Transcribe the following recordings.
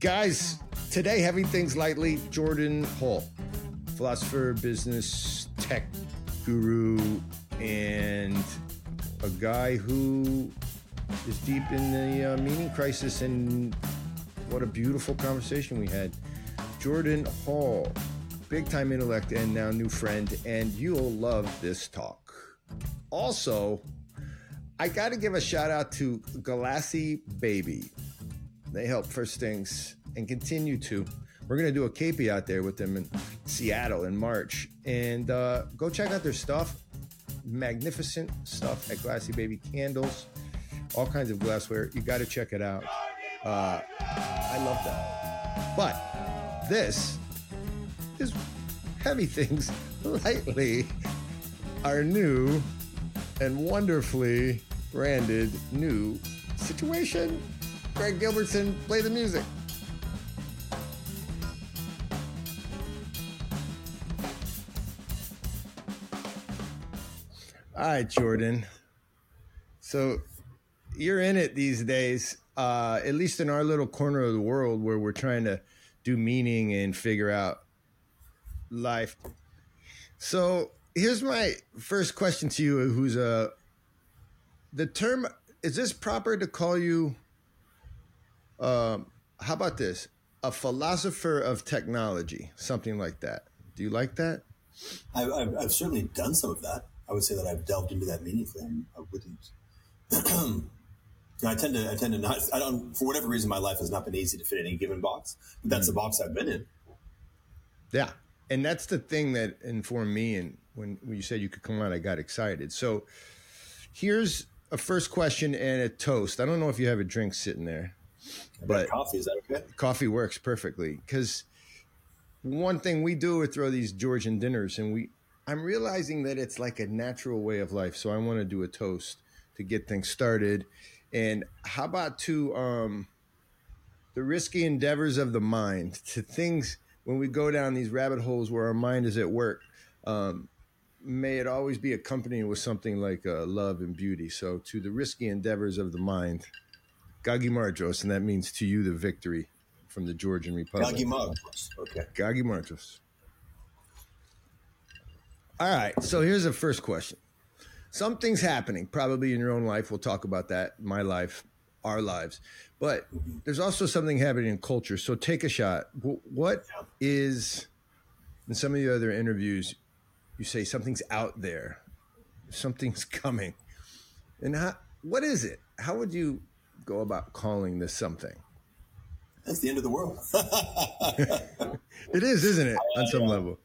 Guys, today, Heavy Things Lightly, Jordan Hall, philosopher, business, tech guru, and a guy who is deep in the uh, meaning crisis. And what a beautiful conversation we had. Jordan Hall, big time intellect and now new friend, and you'll love this talk. Also, I got to give a shout out to Glassy Baby. They help First Things and continue to. We're going to do a Keipi out there with them in Seattle in March. And uh, go check out their stuff. Magnificent stuff at Glassy Baby Candles, all kinds of glassware. You got to check it out. Uh, I love that. But this is Heavy Things Lightly, our new and wonderfully branded new situation. Greg Gilbertson, play the music. All right, Jordan. So you're in it these days, uh, at least in our little corner of the world where we're trying to do meaning and figure out life. So here's my first question to you, who's a the term is this proper to call you um, how about this a philosopher of technology something like that do you like that I, I've, I've certainly done some of that i would say that i've delved into that meaningfully i wouldn't I tend to I tend to not I don't for whatever reason my life has not been easy to fit in any given box. But that's mm. the box I've been in. Yeah. And that's the thing that informed me and when, when you said you could come on, I got excited. So here's a first question and a toast. I don't know if you have a drink sitting there, but coffee is that okay? Coffee works perfectly because one thing we do is throw these Georgian dinners, and we I'm realizing that it's like a natural way of life. So I want to do a toast to get things started. And how about to um, the risky endeavors of the mind, to things when we go down these rabbit holes where our mind is at work. Um, may it always be accompanied with something like uh, love and beauty. So, to the risky endeavors of the mind, Gaumarjos, and that means to you the victory from the Georgian Republic. Gaumarjos. Okay. Gaumarjos. All right. So, here's the first question. Something's happening, probably in your own life. We'll talk about that, my life, our lives. But there's also something happening in culture. So, take a shot. What is, in some of the other interviews, you say something's out there, something's coming. And how, what is it? How would you go about calling this something? That's the end of the world. it is, isn't it, on some level?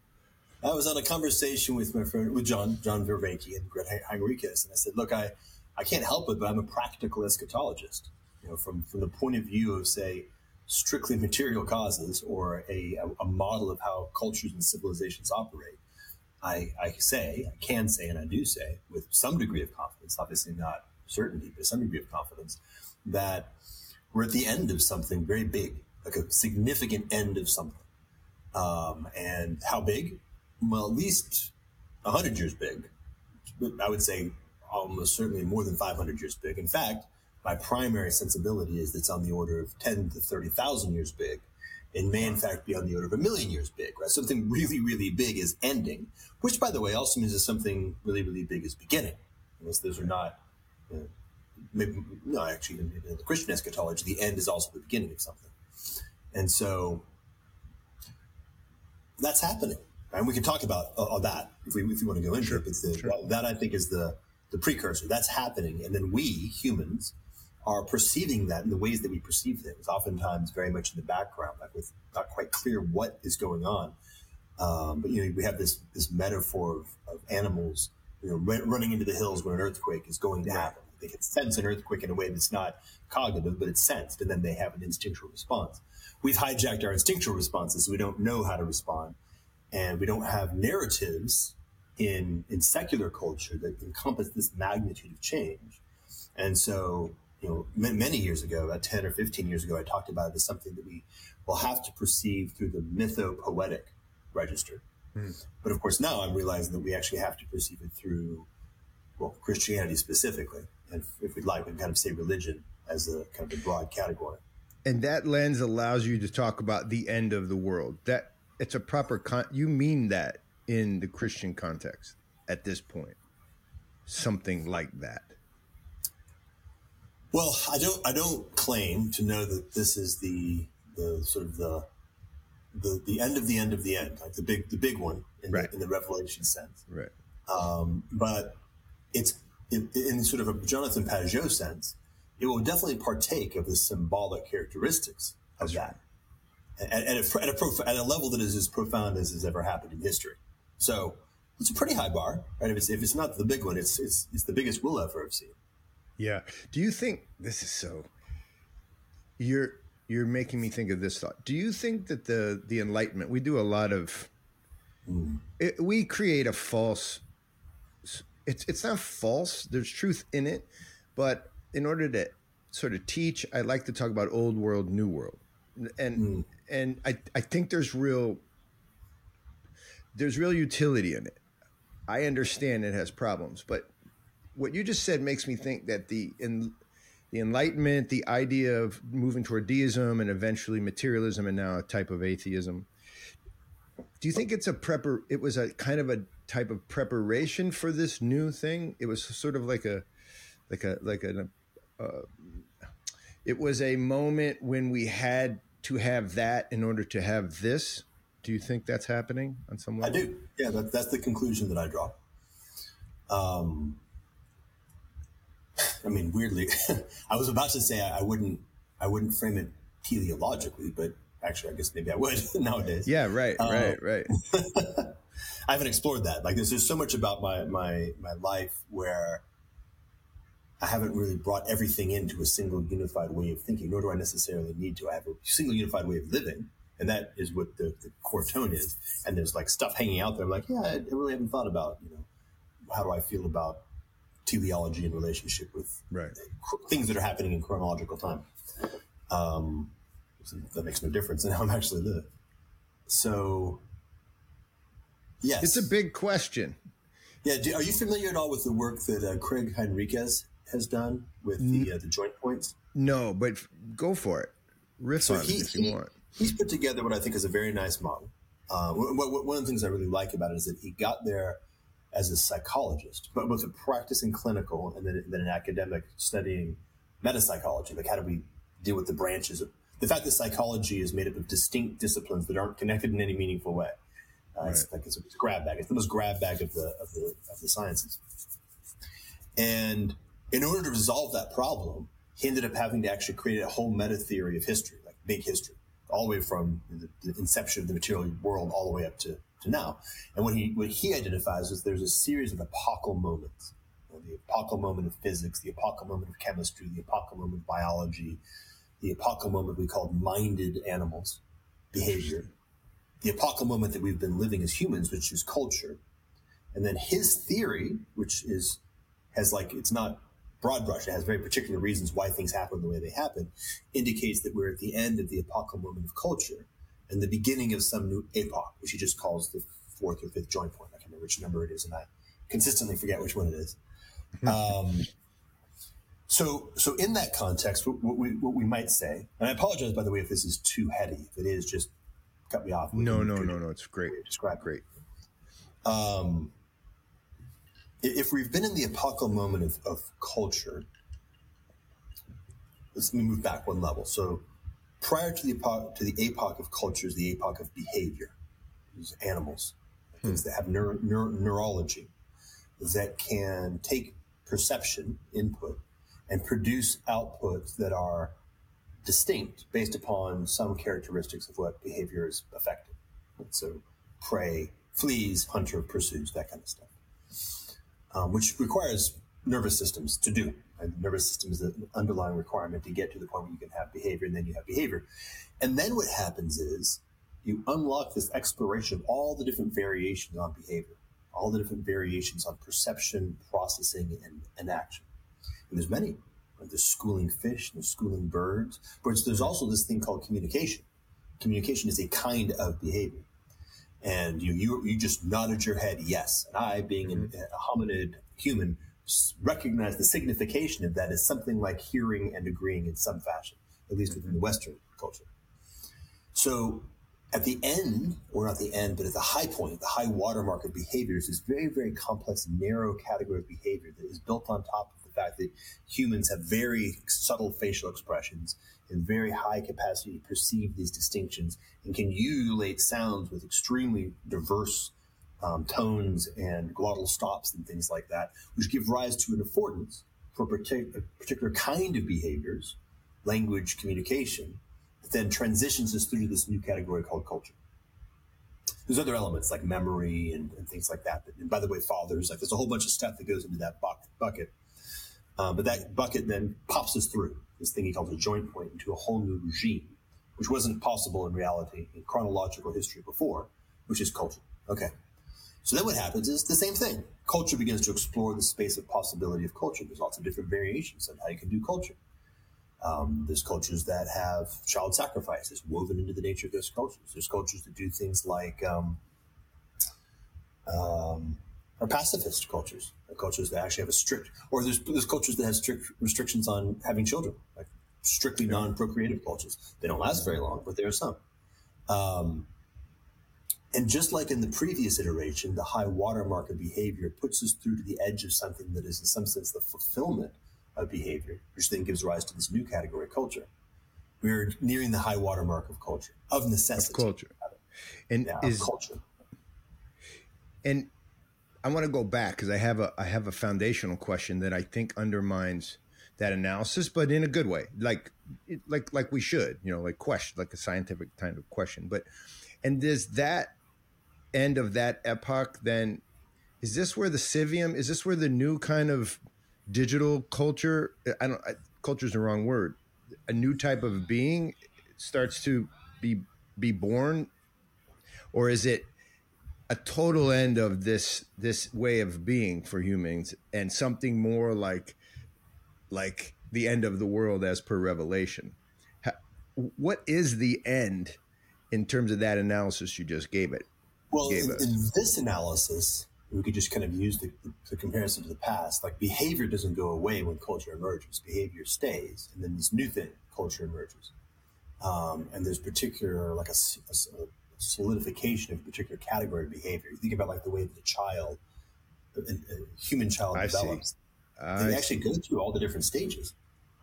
I was on a conversation with my friend, with John, John Vervaeke and Gregg Henriques, and I said, look, I, I can't help it, but I'm a practical eschatologist. You know, from, from the point of view of, say, strictly material causes or a, a model of how cultures and civilizations operate. I, I say, I can say, and I do say with some degree of confidence, obviously not certainty, but some degree of confidence, that we're at the end of something very big, like a significant end of something. Um, and how big? Well, at least 100 years big. I would say almost certainly more than 500 years big. In fact, my primary sensibility is it's on the order of 10 to 30,000 years big and may in fact be on the order of a million years big, right? Something really, really big is ending, which by the way also means that something really, really big is beginning. Unless those are not, you know, maybe, no, actually in, in, the Christian eschatology, the end is also the beginning of something. And so that's happening. And we can talk about uh, that if we, if we want to go into sure, it. But the, sure. that, that I think is the, the precursor. That's happening. And then we humans are perceiving that in the ways that we perceive things, oftentimes very much in the background, like with not quite clear what is going on. Um, but you know, we have this this metaphor of, of animals, you know, running into the hills when an earthquake is going to happen. They can sense an earthquake in a way that's not cognitive, but it's sensed, and then they have an instinctual response. We've hijacked our instinctual responses. So we don't know how to respond, and we don't have narratives in in secular culture that encompass this magnitude of change. And so you know, many years ago, about 10 or 15 years ago, I talked about it as something that we will have to perceive through the mytho-poetic register. Mm. But of course, now I'm realizing that we actually have to perceive it through, well, Christianity specifically. If, if we'd like, we can kind of say religion as a kind of a broad category. and that lens allows you to talk about the end of the world. That it's a proper con. You mean that in the Christian context at this point, something like that. Well, I don't. I don't claim to know that this is the the sort of the the, the end of the end of the end, like the big the big one in, right. the, in the Revelation sense. Right. Um, but it's in, in, sort of a Jonathan Pageau sense, it will definitely partake of the symbolic characteristics of That's that, right. at, at, a, at, a prof- at a level that is as profound as has ever happened in history. So it's a pretty high bar, right? If it's if it's not the big one, it's it's it's the biggest we'll ever have seen. Yeah. Do you think this is so? You're you're making me think of this thought. Do you think that the the Enlightenment? We do a lot of. Mm. It, we create a false. It's it's not false. There's truth in it, but in order to sort of teach, I like to talk about old world, new world, and mm. and I I think there's real. There's real utility in it. I understand it has problems, but what you just said makes me think that the in the Enlightenment, the idea of moving toward deism and eventually materialism, and now a type of atheism. Do you think it's a prepar? It was a kind of a type of preparation for this new thing. It was sort of like a, like a like a. Uh, it was a moment when we had to have that in order to have this. Do you think that's happening on some level? I do. Yeah, that, that's the conclusion that I draw. Um, I mean, weirdly, I was about to say I, wouldn't, I wouldn't frame it teleologically, but actually, I guess maybe I would nowadays. Yeah, right, um, right, right. I haven't explored that. Like, there's, there's so much about my my my life where I haven't really brought everything into a single unified way of thinking, nor do I necessarily need to. I have a single unified way of living, and that is what the, the core tone is. And there's like stuff hanging out there. I'm like, yeah, I, I really haven't thought about, you know, how do I feel about teleology in relationship with right. things that are happening in chronological time. Um, that makes no difference in how I'm actually live. So, yes, it's a big question. Yeah, do, are you familiar at all with the work that uh, Gregg Henriques has done with the uh, the joint points? No, but go for it. Riff so on he, it if you he, want. He's put together what I think is a very nice model. Uh, one of the things I really like about it is that he got there as a psychologist, but both a practicing clinical and then, then an academic studying metapsychology. Like, how do we deal with the branches of the fact that psychology is made up of distinct disciplines that aren't connected in any meaningful way? Uh, right. It's like it's a, it's grab bag. It's the most grab bag of the of the of the sciences. And in order to resolve that problem, he ended up having to actually create a whole meta theory of history, like big history, all the way from the, the inception of the material world all the way up to to now. And what he what he identifies is there's a series of epochal moments. You know, the epochal moment of physics, the epochal moment of chemistry, the epochal moment of biology, the epochal moment we call minded animals behavior, the epochal moment that we've been living as humans, which is culture. And then his theory, which is has like it's not broad brush, it has very particular reasons why things happen the way they happen, indicates that we're at the end of the epochal moment of culture and the beginning of some new epoch, which he just calls the fourth or fifth joint point. I can't remember which number it is, and I consistently forget which one it is. Hmm. Um, so, so in that context, what, what, we what we might say, and I apologize by the way if this is too heady. If it is, just cut me off. No, no, no, no. It's great. Describe great. Um, if we've been in the epochal moment of, of culture, let's move back one level. So prior to the epoch, to the epoch of cultures, the epoch of behavior, these animals, hmm. things that have neuro, neuro, neurology, that can take perception input and produce outputs that are distinct based upon some characteristics of what behavior is affected. So, prey, flees, hunter, pursues, that kind of stuff, um, which requires nervous systems to do. And the nervous system is an underlying requirement to get to the point where you can have behavior, and then you have behavior. And then what happens is you unlock this exploration of all the different variations on behavior, all the different variations on perception, processing, and, and action. And there's many. There's schooling fish, there's schooling birds, but there's also this thing called communication. Communication is a kind of behavior. And you, you, you just nodded your head, yes. And I, being mm-hmm. a hominid human, recognize the signification of that as something like hearing and agreeing in some fashion. at least within the Western culture. So at the end, or not the end, but at the high point, the high watermark of behaviors is very, very complex, narrow category of behavior that is built on top of the fact that humans have very subtle facial expressions and very high capacity to perceive these distinctions and can ululate sounds with extremely diverse um, tones and glottal stops and things like that, which give rise to an affordance for a particular kind of behaviors, language communication, that then transitions us through to this new category called culture. There's other elements like memory and, and things like that. And by the way, fathers, like there's a whole bunch of stuff that goes into that bucket. Uh, but that bucket then pops us through this thing he calls a joint point into a whole new regime, which wasn't possible in reality in chronological history before, which is culture. Okay. So then what happens is the same thing. Culture begins to explore the space of possibility of culture. There's lots of different variations on how you can do culture. Um, there's cultures that have child sacrifices woven into the nature of those cultures. There's cultures that do things like um, um, are pacifist cultures, cultures that actually have a strict, or there's, there's cultures that have strict restrictions on having children, like strictly non-procreative cultures. They don't last very long, but there are some. Um, and just like in the previous iteration, the high watermark of behavior puts us through to the edge of something that is, in some sense, the fulfillment of behavior, which then gives rise to this new category, culture. We're nearing the high watermark of culture, of necessity. Of culture. And yeah, is culture. And I want to go back because I have a I have a foundational question that I think undermines that analysis, but in a good way, like like like we should, you know, like question, like a scientific kind of question. But and does that end of that epoch then is this where the civium is this where the new kind of digital culture i don't culture is the wrong word a new type of being starts to be be born or is it a total end of this this way of being for humans and something more like like the end of the world as per revelation what is the end in terms of that analysis you just gave it well, in, in, this analysis, we could just kind of use the, the, comparison to the past. Like behavior doesn't go away when culture emerges; behavior stays, and then this new thing, culture emerges. Um, and there's particular like a, a, a, solidification of a particular category of behavior. You think about like the way that a child, a, human child I develops. they actually go through all the different stages,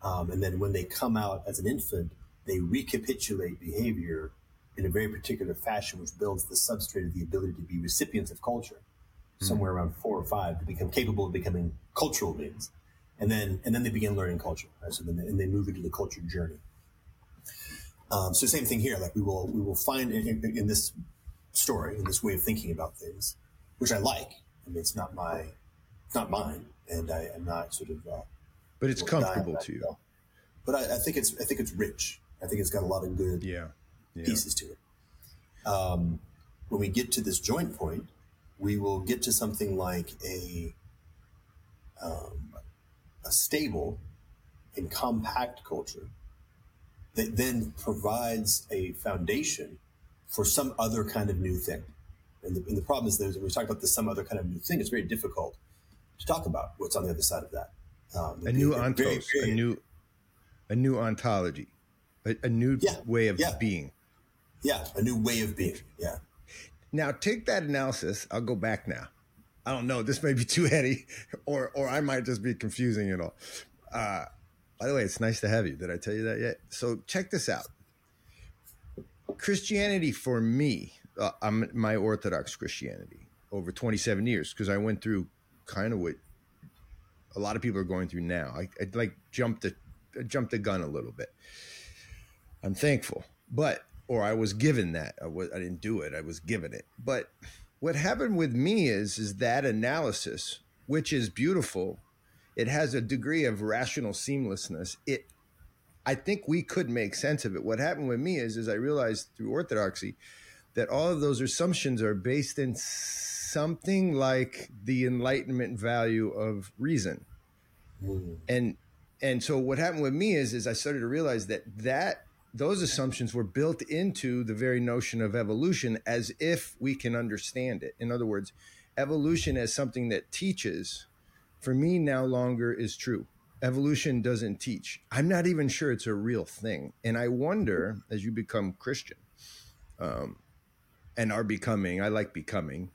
um, and then when they come out as an infant, they recapitulate behavior in a very particular fashion, which builds the substrate of the ability to be recipients of culture, mm-hmm. somewhere around four or five, to become capable of becoming cultural beings, and then and then they begin learning culture. Right? So then they, and they move into the culture journey. Um, so same thing here. Like we will we will find in, in, in, this story, in this way of thinking about things, which I like. I mean, it's not my, it's not mine, and I am not sort of. Uh, but it's comfortable to you. But I, I think it's I think it's rich. I think it's got a lot of good. Yeah yeah. pieces to it. Um, when we get to this joint point, we will get to something like a um, a stable and compact culture that then provides a foundation for some other kind of new thing. And the, and the problem is that when we talk about this some other kind of new thing, it's very difficult to talk about what's on the other side of that. Um, a new ontos, very, very, a new a new ontology, a, a new yeah, way of yeah. being. Yeah, a new way of being. Yeah. Now take that analysis. I'll go back now. I don't know. This may be too heady, or or I might just be confusing it all. Uh, by the way, it's nice to have you. Did I tell you that yet? So check this out. Christianity for me, uh, I'm my Orthodox Christianity over 27 years because I went through kind of what a lot of people are going through now. I, I like jumped the jumped the gun a little bit. I'm thankful, but or I was given that. I, was, I didn't do it. I was given it. But what happened with me is is that analysis, which is beautiful, it has a degree of rational seamlessness. It, I think we could make sense of it. What happened with me is is I realized through orthodoxy that all of those assumptions are based in something like the enlightenment value of reason. Mm. And and so what happened with me is is I started to realize that that those assumptions were built into the very notion of evolution as if we can understand it. In other words, evolution as something that teaches, for me, now longer is true. evolution doesn't teach. I'm not even sure it's a real thing. And I wonder, as you become Christian, um, and are becoming, I like becoming.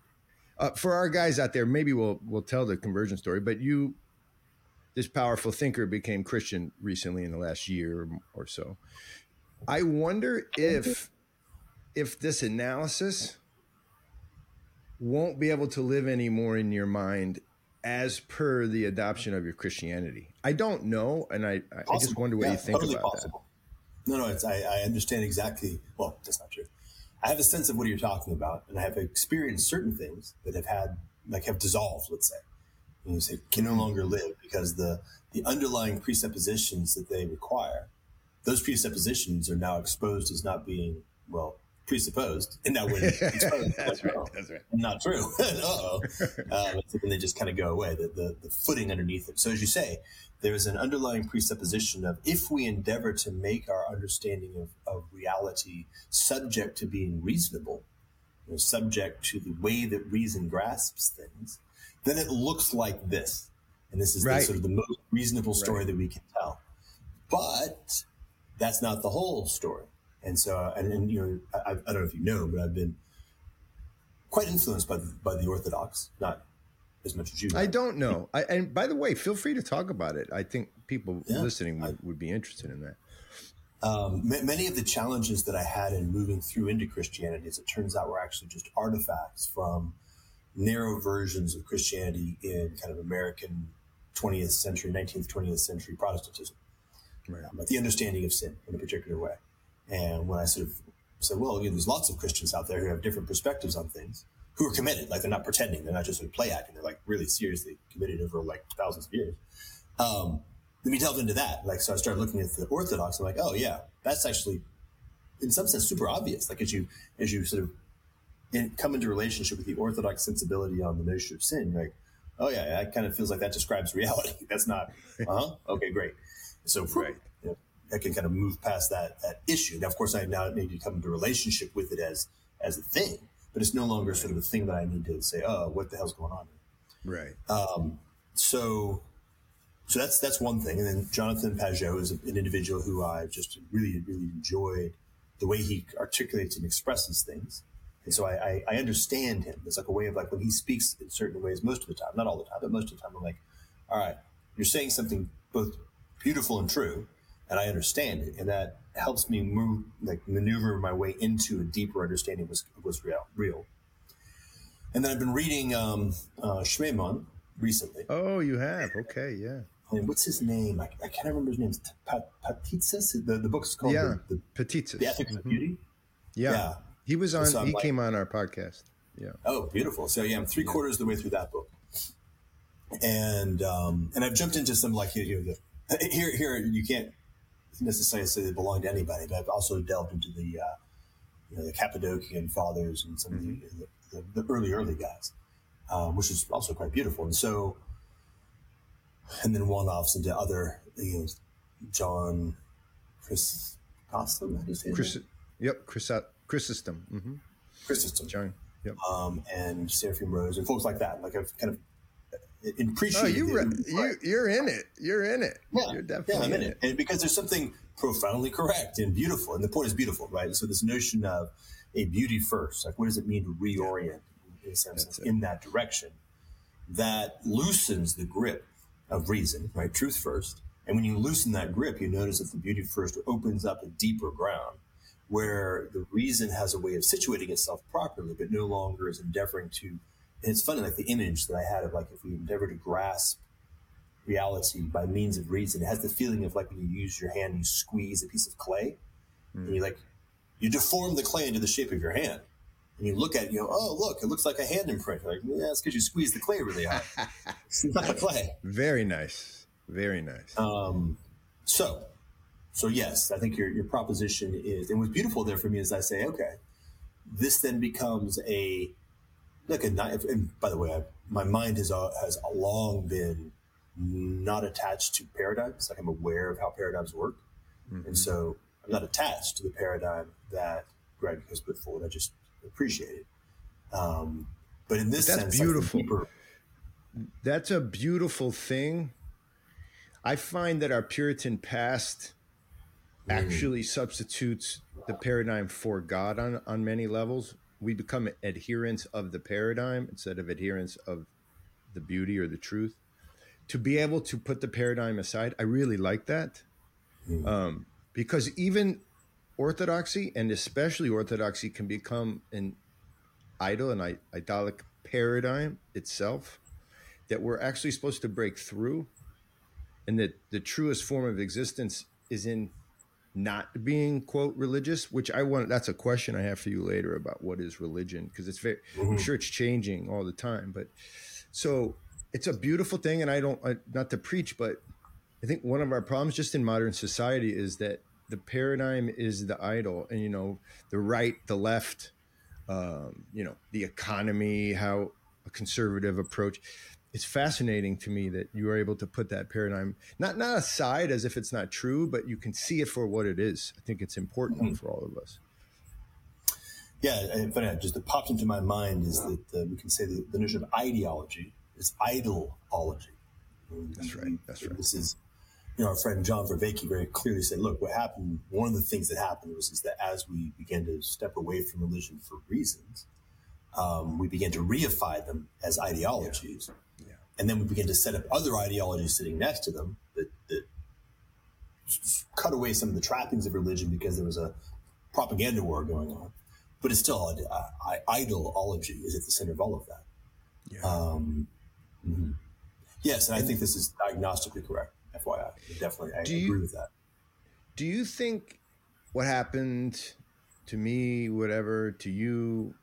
Uh, for our guys out there, maybe we'll we'll tell the conversion story. But you, this powerful thinker, became Christian recently in the last year or so. I wonder if if this analysis won't be able to live anymore in your mind as per the adoption of your Christianity. I don't know, and I, I just wonder what yeah, you think totally about possible. that. No, no, it's, I, I understand exactly. Well, that's not true. I have a sense of what you're talking about, and I have experienced certain things that have had, like, have dissolved. Let's say, and you say can no longer live because the the underlying presuppositions that they require, those presuppositions are now exposed as not being well presupposed, and that would that's, right, oh, that's right. Not true. oh, uh, and they just kind of go away. The, the the footing underneath it. So as you say, there is an underlying presupposition of if we endeavor to make our understanding of, of reality subject to being reasonable, you know, subject to the way that reason grasps things, then it looks like this. And this is right. the, sort of the most reasonable story right. that we can tell. But that's not the whole story. And so, and, and you know, I, I, don't know if you know, but I've been quite influenced by the, by the Orthodox, not as much as you. I don't know. I, and by the way, feel free to talk about it. I think people yeah, listening would, I, would, be interested in that. Um, many of the challenges that I had in moving through into Christianity, as it turns out, were actually just artifacts from narrow versions of Christianity in kind of American 20th century, 19th, 20th century Protestantism. Right. Um, the understanding of sin in a particular way. And when I sort of said, well, you know, there's lots of Christians out there who have different perspectives on things, who are committed, like they're not pretending, they're not just sort of play acting, they're like really seriously committed over like thousands of years. Um, then we delved into that. Like, so I started looking at the Orthodox. I'm like, oh yeah, that's actually, in some sense, super obvious. Like as you as you sort of in, come into relationship with the Orthodox sensibility on the notion of sin, like, oh yeah, that kind of feels like that describes reality. That's not, uh huh. Okay, great. So right. I can kind of move past that that issue. Now, of course, I now need to come into relationship with it as as a thing, but it's no longer sort of a thing that I need to say, oh, what the hell's going on? Right. Um, so, so that's that's one thing. And then Jonathan Pageau is an individual who I just really really enjoyed the way he articulates and expresses things. And so I, I, I understand him. It's like a way of like when he speaks in certain ways, most of the time, not all the time, but most of the time, I'm like, all right, you're saying something both beautiful and true, and I understand it, and that helps me move, like maneuver my way into a deeper understanding was was real. Real. And then I've been reading um, uh, Schmemann recently. Oh, you have? Okay, yeah. And what's his name? I, I can't remember his name. Patitsas. The the book's called yeah, the, the. The Ethics mm-hmm. of Beauty. Yeah. yeah. He was on. So he like, came on our podcast. Yeah. Oh, beautiful. So yeah, I'm three quarters of the way through that book, and um, and I've jumped into some like you know, the, here here you can't necessarily say they belong to anybody, but I've also delved into the uh, you know the Cappadocian fathers and some mm-hmm. of the, the, the, early early guys, um, which is also quite beautiful. And so, and then one offs into other you know John Chris Chrysostom. How do you say Chris, Yep, Chris, Chrysostom. Mm-hmm. Chrysostom. John. Yep. Um, and Seraphim Rose and folks like that. Like I've kind of appreciate. Oh, you, re- you you're in it. You're in it. Yeah, you're definitely yeah, I'm in, in it. it. And because there's something profoundly correct and beautiful, and the point is beautiful, right? So this notion of a beauty first, like what does it mean to reorient in, sense, in that direction? That loosens the grip of reason, right? Truth first. And when you loosen that grip, you notice that the beauty first opens up a deeper ground where the reason has a way of situating itself properly, but no longer is endeavoring to it's funny, like the image that I had of like if we endeavor to grasp reality by means of reason, it has the feeling of like when you use your hand, you squeeze a piece of clay, mm. and you like you deform the clay into the shape of your hand. And you look at it, you know, oh look, it looks like a hand imprint. You're like, yeah, that's because you squeeze the clay really hard. it's not a clay. Very nice. Very nice. Um, so, so yes, I think your your proposition is, and what's beautiful there for me is I say, okay, this then becomes a like a and by the way, I, my mind has uh, has long been not attached to paradigms. Like I'm aware of how paradigms work, mm-hmm. and so I'm not attached to the paradigm that Greg has put forward. I just appreciate it. Um, but in this that's sense, beautiful. That's a beautiful thing. I find that our Puritan past actually substitutes the paradigm for God on, on many levels. We become adherents of the paradigm instead of adherents of the beauty or the truth. To be able to put the paradigm aside, I really like that. Um, because even orthodoxy and especially orthodoxy can become an idol, an idolic paradigm itself that we're actually supposed to break through and that the truest form of existence is in not being quote religious which i want that's a question i have for you later about what is religion because it's very mm-hmm. i'm sure it's changing all the time but so it's a beautiful thing and i don't I, not to preach but i think one of our problems just in modern society is that the paradigm is the idol and you know the right the left um, you know the economy how a conservative approach it's fascinating to me that you are able to put that paradigm not not aside as if it's not true, but you can see it for what it is. I think it's important mm-hmm. for all of us. Yeah, and funny, just it popped into my mind is that uh, we can say the, the notion of ideology is idolology. That's right. That's right. This is, you know, our friend John Vervaeke very clearly said, look, what happened, one of the things that happened was is that as we began to step away from religion for reasons, um, we began to reify them as ideologies. Yeah and then we begin to set up other ideologies sitting next to them that, that cut away some of the trappings of religion because there was a propaganda war going on. But it's still uh, ideology is at the center of all of that. Yeah. Um, mm-hmm. Yes, and I think this is diagnostically correct. FYI, definitely, I agree you, with that. Do you think what happened to me, whatever, to you,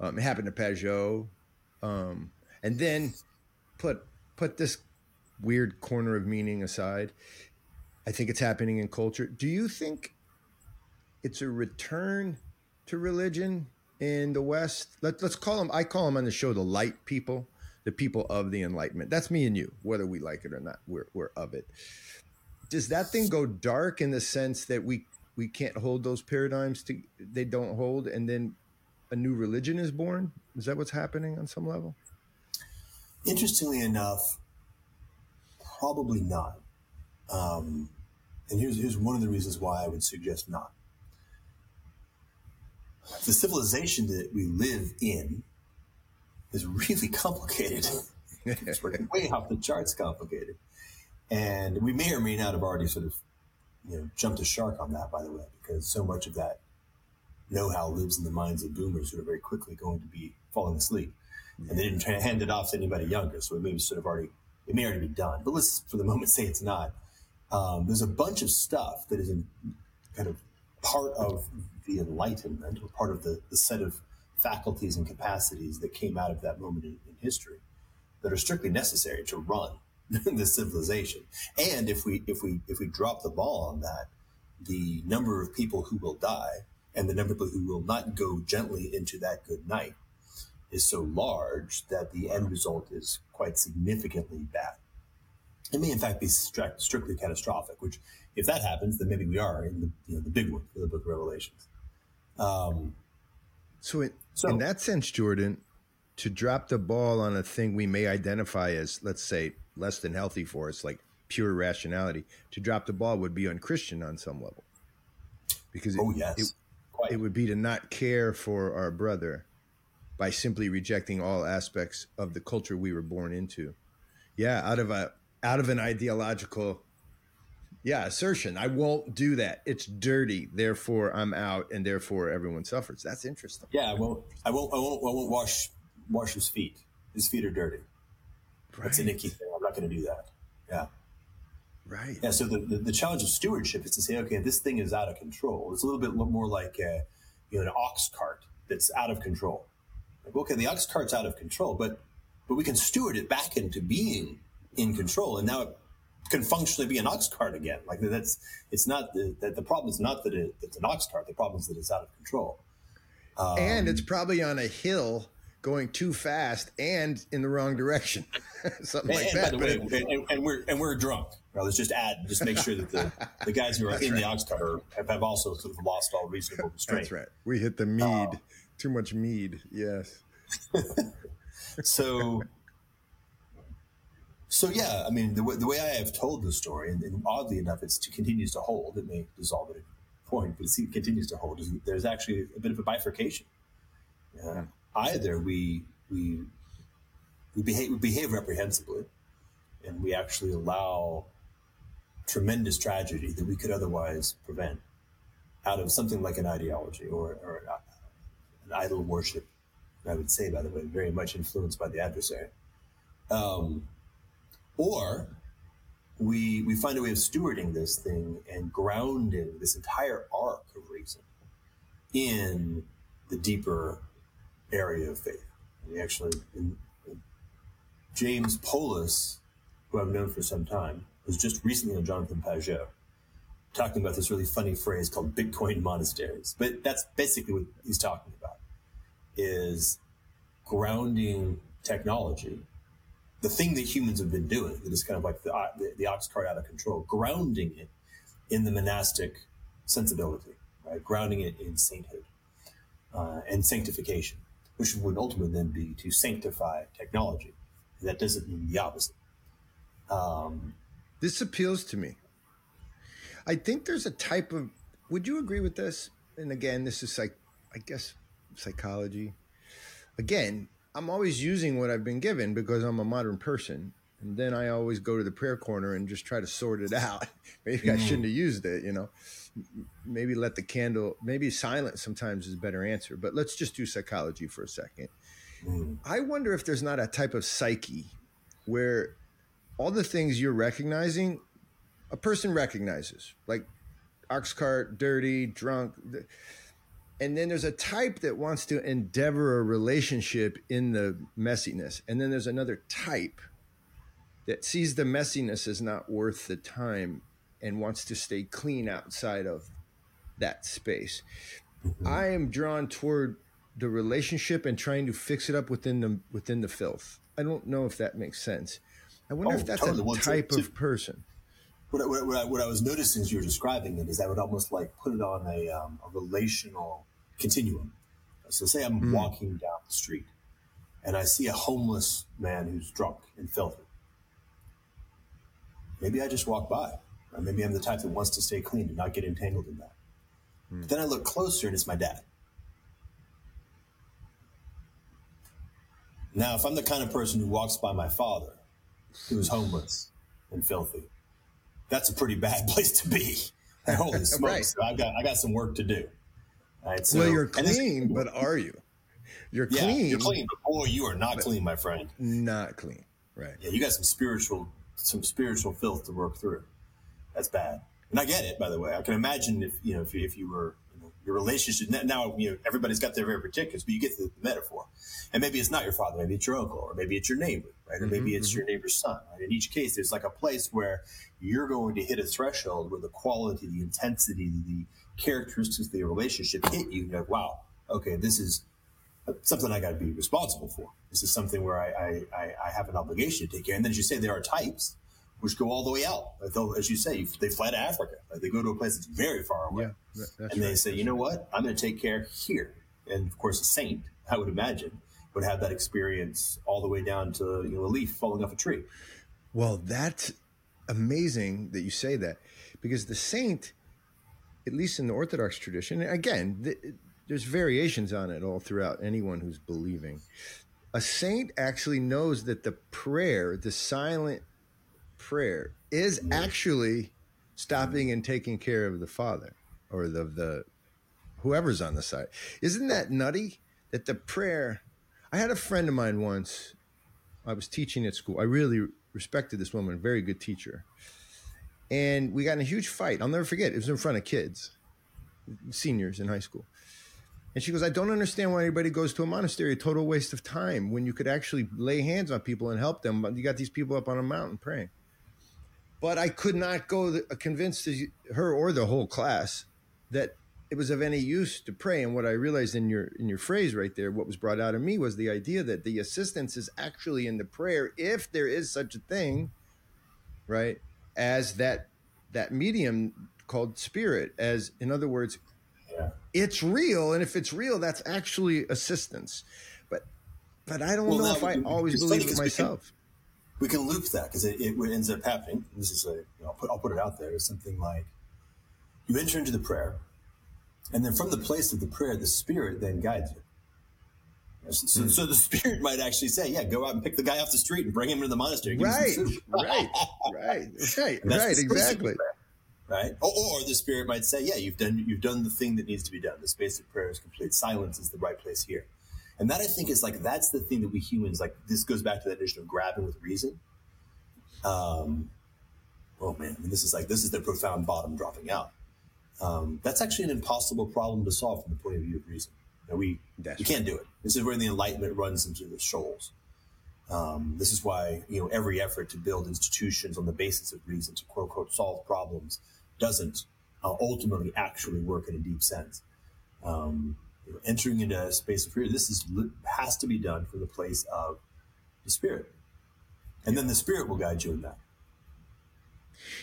um, it happened to Pageau, um, and then put put this weird corner of meaning aside. I think it's happening in culture. Do you think it's a return to religion in the West? Let, let's call them. I call them on the show the light people, the people of the Enlightenment. That's me and you, whether we like it or not. We're we're of it. Does that thing go dark in the sense that we we can't hold those paradigms to they don't hold, and then a new religion is born? Is that what's happening on some level? Interestingly enough, probably not. Um, and here's, here's one of the reasons why I would suggest not. The civilization that we live in is really complicated. it's way off the charts complicated. And we may or may not have already sort of you know, jumped a shark on that, by the way, because so much of that know-how lives in the minds of boomers who are very quickly going to be falling asleep and they didn't hand it off to anybody younger. So it may be sort of already, it may already be done. But let's, for the moment, say it's not. Um, there's a bunch of stuff that is in kind of part of the Enlightenment, or part of the, the set of faculties and capacities that came out of that moment in, in history that are strictly necessary to run this civilization. And if we if we if we drop the ball on that, the number of people who will die and the number of people who will not go gently into that good night is so large that the end result is quite significantly bad. It may, in fact, be strict, strictly catastrophic. Which, if that happens, then maybe we are in the you know, the big one for the Book of Revelations. Um, so, in, so, in that sense, Jordan, to drop the ball on a thing we may identify as, let's say, less than healthy for us, like pure rationality, to drop the ball would be unchristian on some level, because it, oh yes, it, it would be to not care for our brother by simply rejecting all aspects of the culture we were born into. Yeah, out of a out of an ideological yeah, assertion. I won't do that. It's dirty. Therefore, I'm out, and therefore everyone suffers. That's interesting. Yeah, I won't. I won't. I won't. I won't wash wash his feet. His feet are dirty. Right. That's a Nicky thing. I'm not going to do that. Yeah. Right. Yeah. So the, the, the, challenge of stewardship is to say, okay, this thing is out of control. It's a little bit more like a, you know an ox cart that's out of control. Like, okay, the ox cart's out of control, but but we can steward it back into being in control, and now it can functionally be an ox cart again. Like that's it's not the, that the problem is not that it, it's an ox cart. The problem is that it's out of control, um, and it's probably on a hill going too fast and in the wrong direction, something and, like that. Way, and, and, we're and we're drunk. Well, let's just add, just make sure that the, the guys who are That's in right. the ox are, have, have, also sort of lost all reasonable restraint. That's right. We hit the mead. Uh, too much mead. Yes. so So yeah, I mean, the, way, the way I have told the story, and, and oddly enough, it continues to hold. It may dissolve at any point, but it continues to hold. There's actually a bit of a bifurcation. Uh, either we we we behave we behave reprehensibly, and we actually allow tremendous tragedy that we could otherwise prevent out of something like an ideology or, or an idol worship. I would say, by the way, very much influenced by the adversary. Um, or we we find a way of stewarding this thing and grounding this entire arc of reason in the deeper area of faith. We actually, in, in James Poulos, who I've known for some time, was just recently on Jonathan Pageau, talking about this really funny phrase called Bitcoin monasteries. But that's basically what he's talking about: is grounding technology the thing that humans have been doing that is kind of like the, the, the ox cart out of control, grounding it in the monastic sensibility, right? Grounding it in sainthood uh, and sanctification, which would ultimately then be to sanctify technology. That doesn't mean the opposite. Um, this appeals to me. I think there's a type of. Would you agree with this? And again, this is like, I guess, psychology. Again, I'm always using what I've been given because I'm a modern person. And then I always go to the prayer corner and just try to sort it out. maybe mm. I shouldn't have used it, you know. Maybe let the candle, maybe silence sometimes is a better answer. But let's just do psychology for a second. Mm. I wonder if there's not a type of psyche where all the things you're recognizing, a person recognizes, like ox cart, dirty, drunk and then there's a type that wants to endeavor a relationship in the messiness and then there's another type that sees the messiness as not worth the time and wants to stay clean outside of that space. Mm-hmm. i am drawn toward the relationship and trying to fix it up within the within the filth. I don't know if that makes sense i wonder oh, if that's totally. a type of person what, what, what, I, what, I, was noticing as you were describing it is I would almost like put it on a, um, a relational continuum. So, say I'm mm. walking down the street and I see a homeless man who's drunk and filthy. Maybe I just walk by, or maybe I'm the type that wants to stay clean and not get entangled in that. Mm. But then I look closer and it's my dad. Now, if I'm the kind of person who walks by my father, who's homeless and filthy, that's a pretty bad place to be. Holy smokes! right. I got I got some work to do. Right, so, well, you're clean, but are you? You're yeah, clean. You're clean, but boy, you are not clean, my friend. Not clean, right? Yeah, you got some spiritual, some spiritual filth to work through. That's bad, and I get it. By the way, I can imagine if you know if you, if you were you know, your relationship now, you know everybody's got their very particulars, but you get the metaphor, and maybe it's not your father, maybe it's your uncle, or maybe it's your neighbor, right? Or maybe mm-hmm, it's mm-hmm. your neighbor's son. Right? In each case, there's like a place where you're going to hit a threshold where the quality, the intensity, the characteristics of the relationship hit you, you're like, wow, okay, this is something I got to be responsible for. This is something where I, I, I, have an obligation to take care. And then, as you say, there are types which go all the way out. Like as you say, they fly to Africa. Like they go to a place that's very far away, yeah, and they right. say, you know what, I'm going to take care here. And of course, a saint, I would imagine, would have that experience all the way down to you know a leaf falling off a tree. Well, that's amazing that you say that because the saint at least in the Orthodox tradition, again, th- there's variations on it all throughout anyone who's believing. A saint actually knows that the prayer, the silent prayer, is mm-hmm. actually stopping and taking care of the Father or the, the whoever's on the side. Isn't that nutty? That the prayer. I had a friend of mine once. I was teaching at school. I really respected this woman, a very good teacher and we got in a huge fight. I'll never forget. It was in front of kids, seniors in high school. And she goes, I don't understand why anybody goes to a monastery, a total waste of time when you could actually lay hands on people and help them. But you got these people up on a mountain praying. But I could not go the, uh, convince her or the whole class that it was of any use to pray. And what I realized in your in your phrase right there, what was brought out of me was the idea that the assistance is actually in the prayer, if there is such a thing, right? as that that medium called spirit as in other words yeah. it's real and if it's real that's actually assistance but but i don't well, know if i always believe it myself we can loop that because it, it, ends up happening. This is a, you know, I'll, put, I'll put it out there. It's something like you enter into the prayer, and then from the place of the prayer, the Spirit then guides you. So, so, the spirit might actually say, "Yeah, go out and pick the guy off the street and bring him into the monastery." Right, right, right, right, right, exactly. Right, or, or, the spirit might say, "Yeah, you've done you've done the thing that needs to be done. The space of prayer is complete. Silence is the right place here." And that I think is like that's the thing that we humans like. This goes back to that notion of grabbing with reason. Um, oh man, I mean, this is like this is the profound bottom dropping out. Um, that's actually an impossible problem to solve from the point of view of reason. You we that's we can't do it. This is where the Enlightenment runs into the shoals. Um, this is why you know every effort to build institutions on the basis of reason to quote unquote solve problems doesn't uh, ultimately actually work in a deep sense. Um, you know, entering into a space of fear, this is has to be done from the place of the spirit, and then the spirit will guide you in that.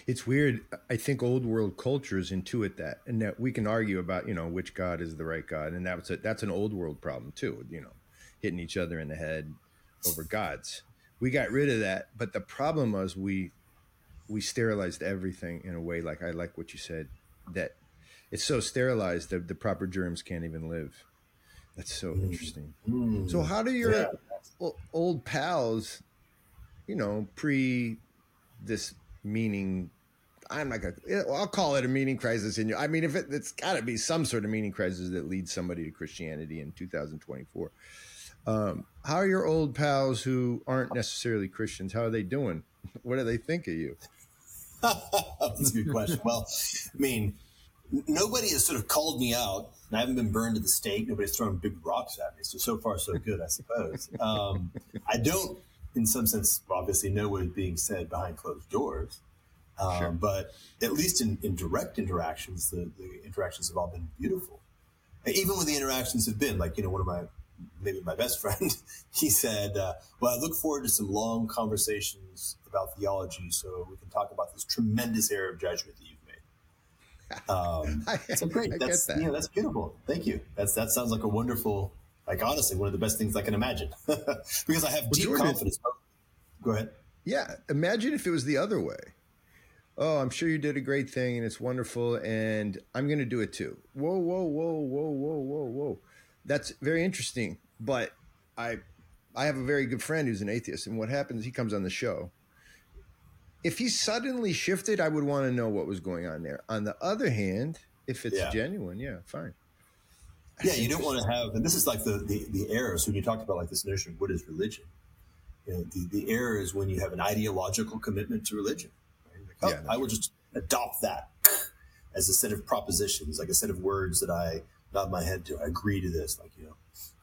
It's weird. I think old world cultures intuit that, and that we can argue about, you know, which God is the right God, and that's a, that's an old world problem too. You know, hitting each other in the head over gods. We got rid of that, but the problem was we we sterilized everything in a way like I like what you said that it's so sterilized that the proper germs can't even live. That's so mm. interesting. Mm. So how do your yeah. old pals, you know, pre this meaning I'm not gonna. I'll call it a meaning crisis in you. I mean, if it, it's got to be some sort of meaning crisis that leads somebody to Christianity in 2024. Um, how are your old pals who aren't necessarily Christians? How are they doing? What do they think of you? That's a good question. Well, I mean, nobody has sort of called me out. I haven't been burned to the stake. Nobody's thrown big rocks at me. So so far so good, I suppose. Um, I don't, in some sense, obviously know what is being said behind closed doors. Um, sure. But at least in, in direct interactions, the, the, interactions have all been beautiful. Even when the interactions have been like, you know, one of my, maybe my best friend, he said, uh, well, I look forward to some long conversations about theology so we can talk about this tremendous error of judgment that you um, so great. I that's that. you know, that's beautiful. Thank you. That's that sounds like a wonderful, like honestly, one of the best things I can imagine because I have well, deep Jordan, confidence. Go ahead. Yeah, imagine if it was the other way. Oh, I'm sure you did a great thing and it's wonderful, and I'm going to do it too. Whoa, whoa, whoa, whoa, whoa, whoa, whoa. That's very interesting. But I, I have a very good friend who's an atheist, and what happens? He comes on the show, if he suddenly shifted, I would want to know what was going on there. On the other hand, if it's yeah. genuine, yeah, fine. Yeah, you don't want to have, and this is like the the, the error. So when you talked about like this notion of what is religion, you know, the, the error is when you have an ideological commitment to religion. Right? Like, oh, yeah, I will just adopt that as a set of propositions, like a set of words that I nod my head to. I agree to this. Like, you know,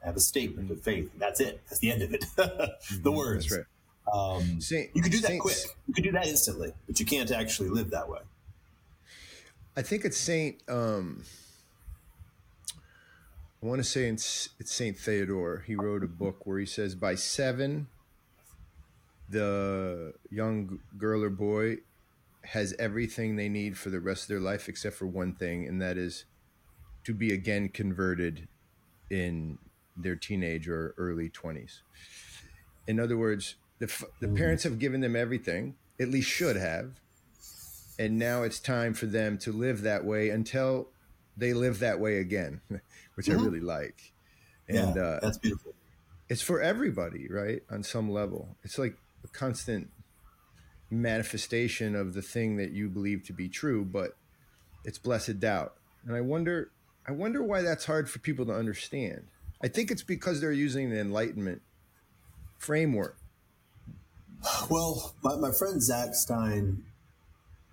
I have a statement of faith. That's it. That's the end of it. the mm-hmm, words. Right. Um, Saint, you could do that Saint, quick. You could do that instantly, but you can't actually live that way. I think it's Saint. Um, I want to say it's, it's Saint Theodore. He wrote a book where he says by seven, the young girl or boy has everything they need for the rest of their life except for one thing, and that is to be again converted in their teenage or early 20s. In other words, the, the mm. parents have given them everything, at least should have. And now it's time for them to live that way until they live that way again, which mm-hmm. I really like. And yeah, uh, that's beautiful. It's for everybody, right? On some level, it's like a constant manifestation of the thing that you believe to be true, but it's blessed doubt. And I wonder, I wonder why that's hard for people to understand. I think it's because they're using the Enlightenment framework well, my, my friend Zach Stein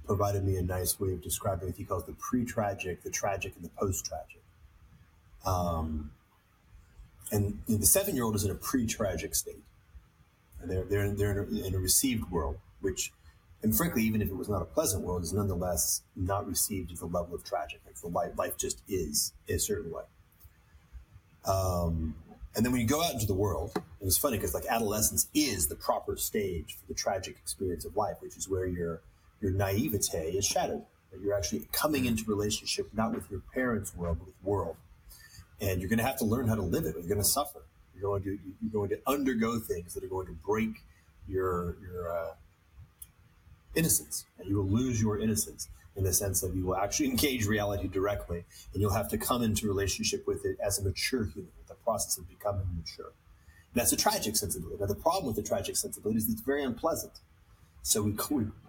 provided me a nice way of describing what he calls the pre-tragic, the tragic, and the post-tragic. Um, and the seven-year-old is in a pre-tragic state, they're they're they're in a, in a, received world, which, and frankly, even if it was not a pleasant world, is nonetheless not received at the level of tragic. Like the life, life just is a certain way. Um, and then when you go out into the world, and it's funny because like adolescence is the proper stage for the tragic experience of life, which is where your your naivete is shattered. You're actually coming into relationship not with your parents' world, but with world, and you're going to have to learn how to live it. You're going to suffer. You're going to you're going to undergo things that are going to break your your uh, innocence, and you will lose your innocence in the sense that you will actually engage reality directly, and you'll have to come into relationship with it as a mature human, with the process of becoming mature. And that's a tragic sensibility. Now, the problem with the tragic sensibility is it's very unpleasant. So we,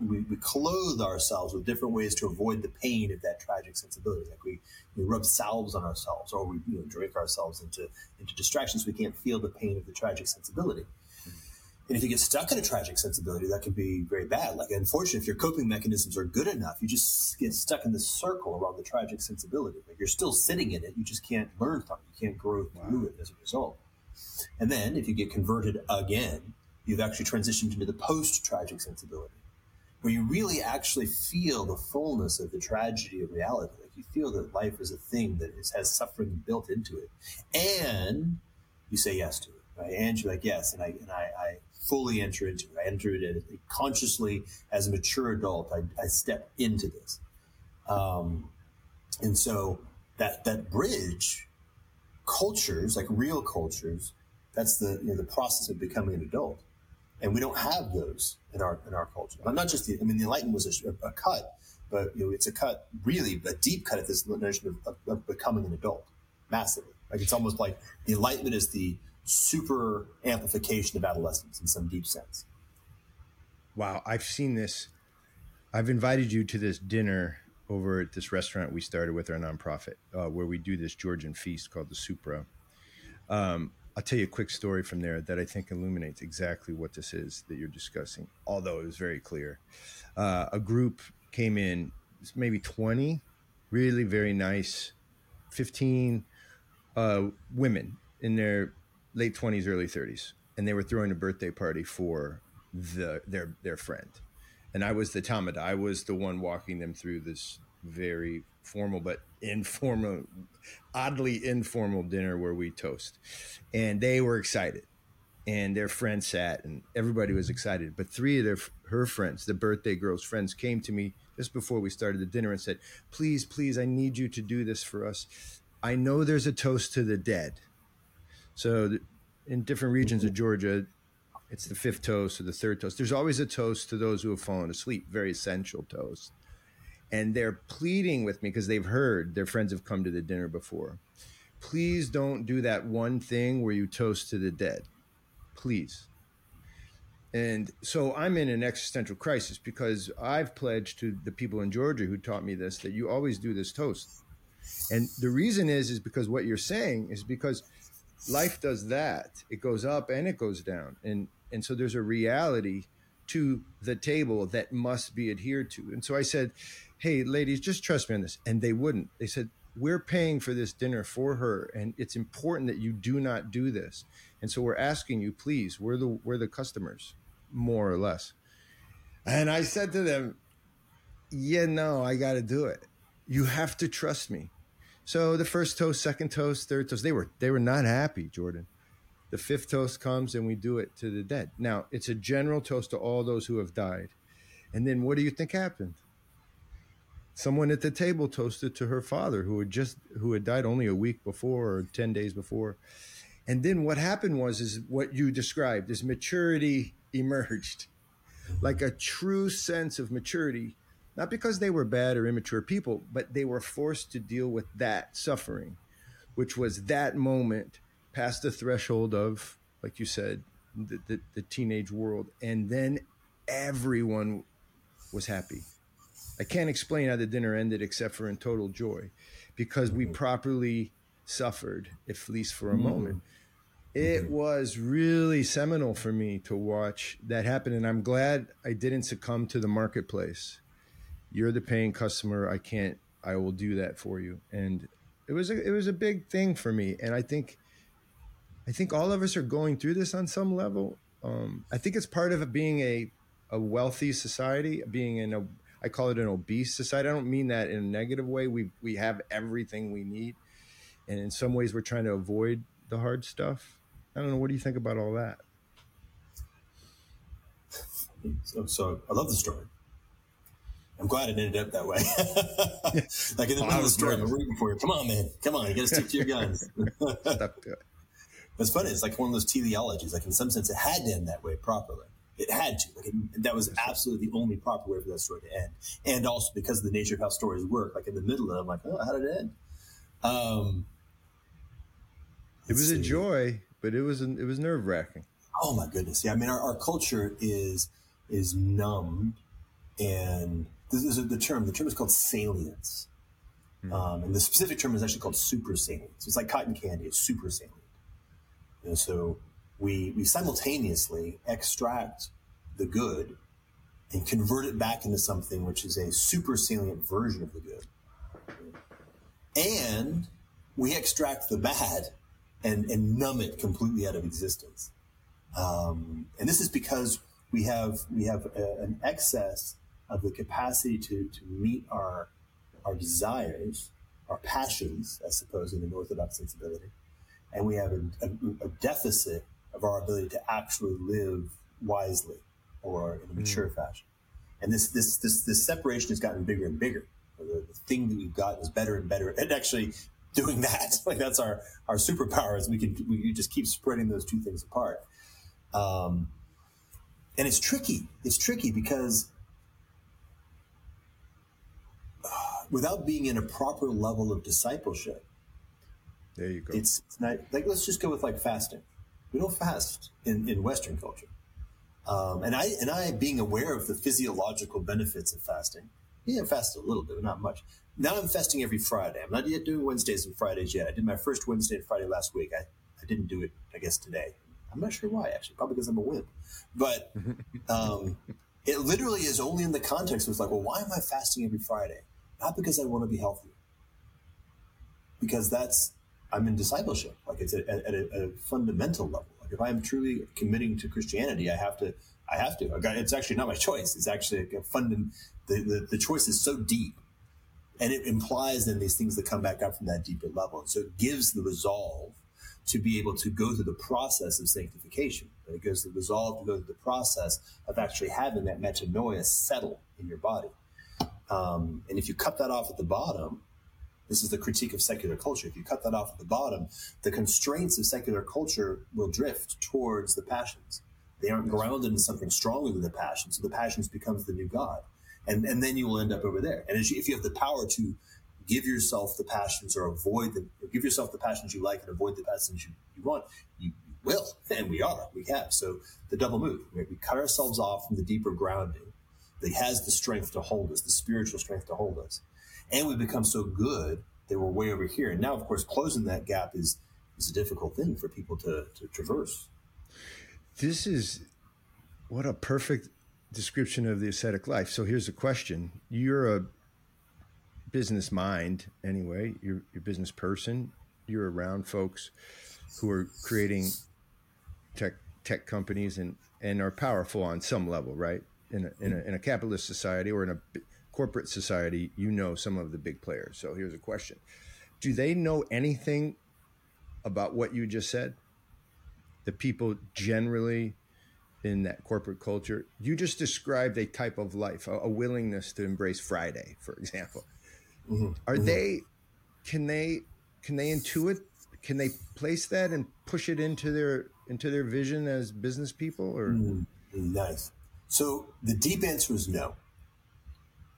we, we clothe ourselves with different ways to avoid the pain of that tragic sensibility. Like we, we rub salves on ourselves or we you know, drink ourselves into, into distractions. We can't feel the pain of the tragic sensibility. And if you get stuck in a tragic sensibility, that can be very bad. Like, unfortunately, if your coping mechanisms are good enough, you just get stuck in this circle around the tragic sensibility. Like, you're still sitting in it, you just can't learn from it. You can't grow through wow. it as a result. And then, if you get converted again, you've actually transitioned into the post tragic sensibility, where you really actually feel the fullness of the tragedy of reality. Like, you feel that life is a thing that is, has suffering built into it. And you say yes to it. Right? And you're like, yes, and I, and I, I fully enter into it. I enter it consciously as a mature adult. I, I step into this. Um, and so that, that bridge cultures, like real cultures, that's the, you know, the process of becoming an adult. And we don't have those in our, in our culture. Not just the, I mean, the Enlightenment was a, a cut, but you know, it's a cut, really a deep cut at this notion of, of, of becoming an adult massively. Like it's almost like the Enlightenment is the, super amplification of adolescence in some deep sense. Wow, I've seen this. I've invited you to this dinner over at this restaurant we started with our nonprofit, uh, where we do this Georgian feast called the Supra. Um, I'll tell you a quick story from there that I think illuminates exactly what this is that you're discussing, although it was very clear. Uh, a group came in, maybe 20, really very nice, 15 uh, women in their late 20s, early 30s, and they were throwing a birthday party for the their their friend. And I was the tamada. I was the one walking them through this very formal but informal, oddly informal dinner where we toast. And they were excited. And their friends sat and everybody was excited. But three of their her friends, the birthday girl's friends, came to me just before we started the dinner and said, Please, please, I need you to do this for us. I know there's a toast to the dead so in different regions of Georgia, it's the fifth toast or the third toast. There's always a toast to those who have fallen asleep, very essential toast. And they're pleading with me because they've heard their friends have come to the dinner before. Please don't do that one thing where you toast to the dead. Please. And so I'm in an existential crisis because I've pledged to the people in Georgia who taught me this that you always do this toast. And the reason is is because what you're saying is because life does that. It goes up and it goes down. And and so there's a reality to the table that must be adhered to. And so I said, "Hey, ladies, just trust me on this." And they wouldn't. They said, "We're paying for this dinner for her, and it's important that you do not do this." And so we're asking you, please. We're the we're the customers, more or less. And I said to them, "Yeah, no, I got to do it. You have to trust me." So the first toast, second toast, third toast, they were they were not happy, Jordan. The fifth toast comes and we do it to the dead. Now, it's a general toast to all those who have died. And then what do you think happened? Someone at the table toasted to her father who had just who had died only a week before or 10 days before. And then what happened was is what you described is maturity emerged. Like a true sense of maturity not because they were bad or immature people, but they were forced to deal with that suffering, which was that moment past the threshold of, like you said, the, the, the teenage world. And then everyone was happy. I can't explain how the dinner ended except for in total joy because we mm-hmm. properly suffered, at least for a mm-hmm. moment. It mm-hmm. was really seminal for me to watch that happen. And I'm glad I didn't succumb to the marketplace you're the paying customer. I can't. I will do that for you. And it was a, it was a big thing for me. And I think I think all of us are going through this on some level. Um, I think it's part of being a a wealthy society, being in a I call it an obese society. I don't mean that in a negative way. We we have everything we need, and in some ways, we're trying to avoid the hard stuff. I don't know. What do you think about all that? So, so I love the story. I'm glad it ended up that way. like in the middle of the story, I'm rooting for you. Come on, man. Come on. You got to stick to your guns. Stuck to it. It's funny. It's like one of those teleologies. Like in some sense, it had to end that way properly. It had to. Like it, that was absolutely the only proper way for that story to end. And also because of the nature of how stories work, like in the middle of it, I'm like, oh, how did it end? Um, it was see. a joy, but it was it was nerve wracking. Oh my goodness! Yeah, I mean, our, our culture is is numbed, and this is the term. The term is called salience, mm-hmm. um, and the specific term is actually called super salience. It's like cotton candy; it's super salient. And so we we simultaneously extract the good and convert it back into something which is a super salient version of the good, and we extract the bad and, and numb it completely out of existence. Um, and this is because we have we have a, an excess of the capacity to, to meet our our desires, our passions, I suppose, in an orthodox sensibility, and we have a, a, a deficit of our ability to actually live wisely or in a mature mm. fashion. And this this this this separation has gotten bigger and bigger. The, the thing that we've got is better and better. at actually, doing that. Like that's our our superpower is we can we just keep spreading those two things apart. Um, and it's tricky. It's tricky because uh, without being in a proper level of discipleship, there you go. It's, it's not like let's just go with like fasting. We don't fast in, in Western culture. Um, and I and I being aware of the physiological benefits of fasting, yeah, fast a little bit, but not much now I'm fasting every Friday. I'm not yet doing Wednesdays and Fridays yet. I did my first Wednesday and Friday last week. I, I didn't do it, I guess, today. I'm not sure why, actually, probably because I'm a wimp. But um, it literally is only in the context of like, well, why am I fasting every Friday? Not because I want to be healthy, because that's, I'm in discipleship. Like it's at, at, a, a, fundamental level. Like if I'm truly committing to Christianity, I have to, I have to. It's actually not my choice. It's actually a fundamental, the, the, the choice is so deep and it implies then these things that come back up from that deeper level. And so it gives the resolve to be able to go through the process of sanctification. It gives the resolve to go through the process of actually having that metanoia settle in your body. Um, and if you cut that off at the bottom, this is the critique of secular culture. If you cut that off at the bottom, the constraints of secular culture will drift towards the passions. They aren't grounded in something stronger than the passions. So the passions becomes the new God and and then you will end up over there. And you, if you have the power to give yourself the passions or avoid them, or give yourself the passions you like and avoid the passions you, you want, you, you will, and we are, we have. So the double move, right? we cut ourselves off from the deeper grounding that has the strength to hold us, the spiritual strength to hold us, and we become so good that we're way over here. And now, of course, closing that gap is is a difficult thing for people to, to traverse. This is what a perfect description of the ascetic life. So here's a question: You're a business mind, anyway. You're, you're a business person. You're around folks who are creating tech tech companies and and are powerful on some level, right? In a, in a, in a capitalist society or in a corporate society, you know some of the big players. So here's a question: Do they know anything about what you just said? The people generally in that corporate culture. You just described a type of life, a, a willingness to embrace Friday, for example. Mm-hmm. Are mm-hmm. they? Can they? Can they intuit? Can they place that and push it into their into their vision as business people? Or mm, nice. So the deep answer is no.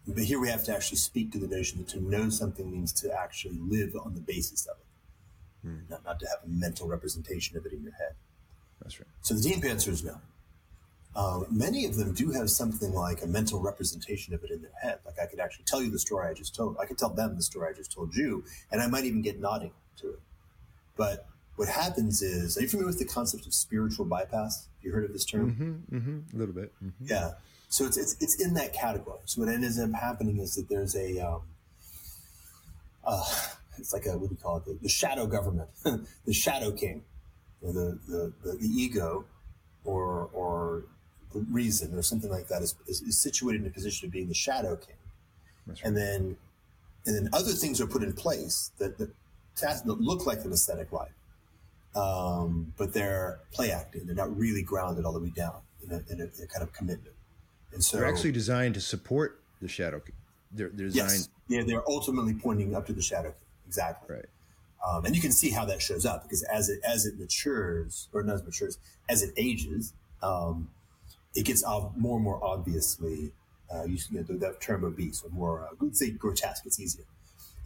But here we have to actually speak to the notion that to know something means to actually live on the basis of it, mm. not, not to have a mental representation of it in your head. That's right. So the deep answer is no. Um, many of them do have something like a mental representation of it in their head. Like I could actually tell you the story I just told. I could tell them the story I just told you, and I might even get nodding to it. But what happens is, are you familiar with the concept of spiritual bypass? Have you heard of this term? Mm-hmm, mm-hmm, a little bit. Mm-hmm. Yeah. So it's, it's it's in that category. So what ends up happening is that there's a um, uh, it's like a what do you call it? The, the shadow government, the shadow king, the, the the the ego, or or reason or something like that is, is, is situated in a position of being the shadow king. Right. And then and then other things are put in place that, that, that look like an ascetic life. Um, but they're play acting. They're not really grounded all the way down in a, in a, in a kind of commitment. And so they're actually designed to support the shadow. They're, they're designed. Yes. Yeah, they're ultimately pointing up to the shadow. Exactly. Right. Um, and you can see how that shows up because as it as it matures, or not as matures, as it ages, um, it gets more and more obviously uh, you, know, that term obese or more, uh, let's say grotesque. It's easier.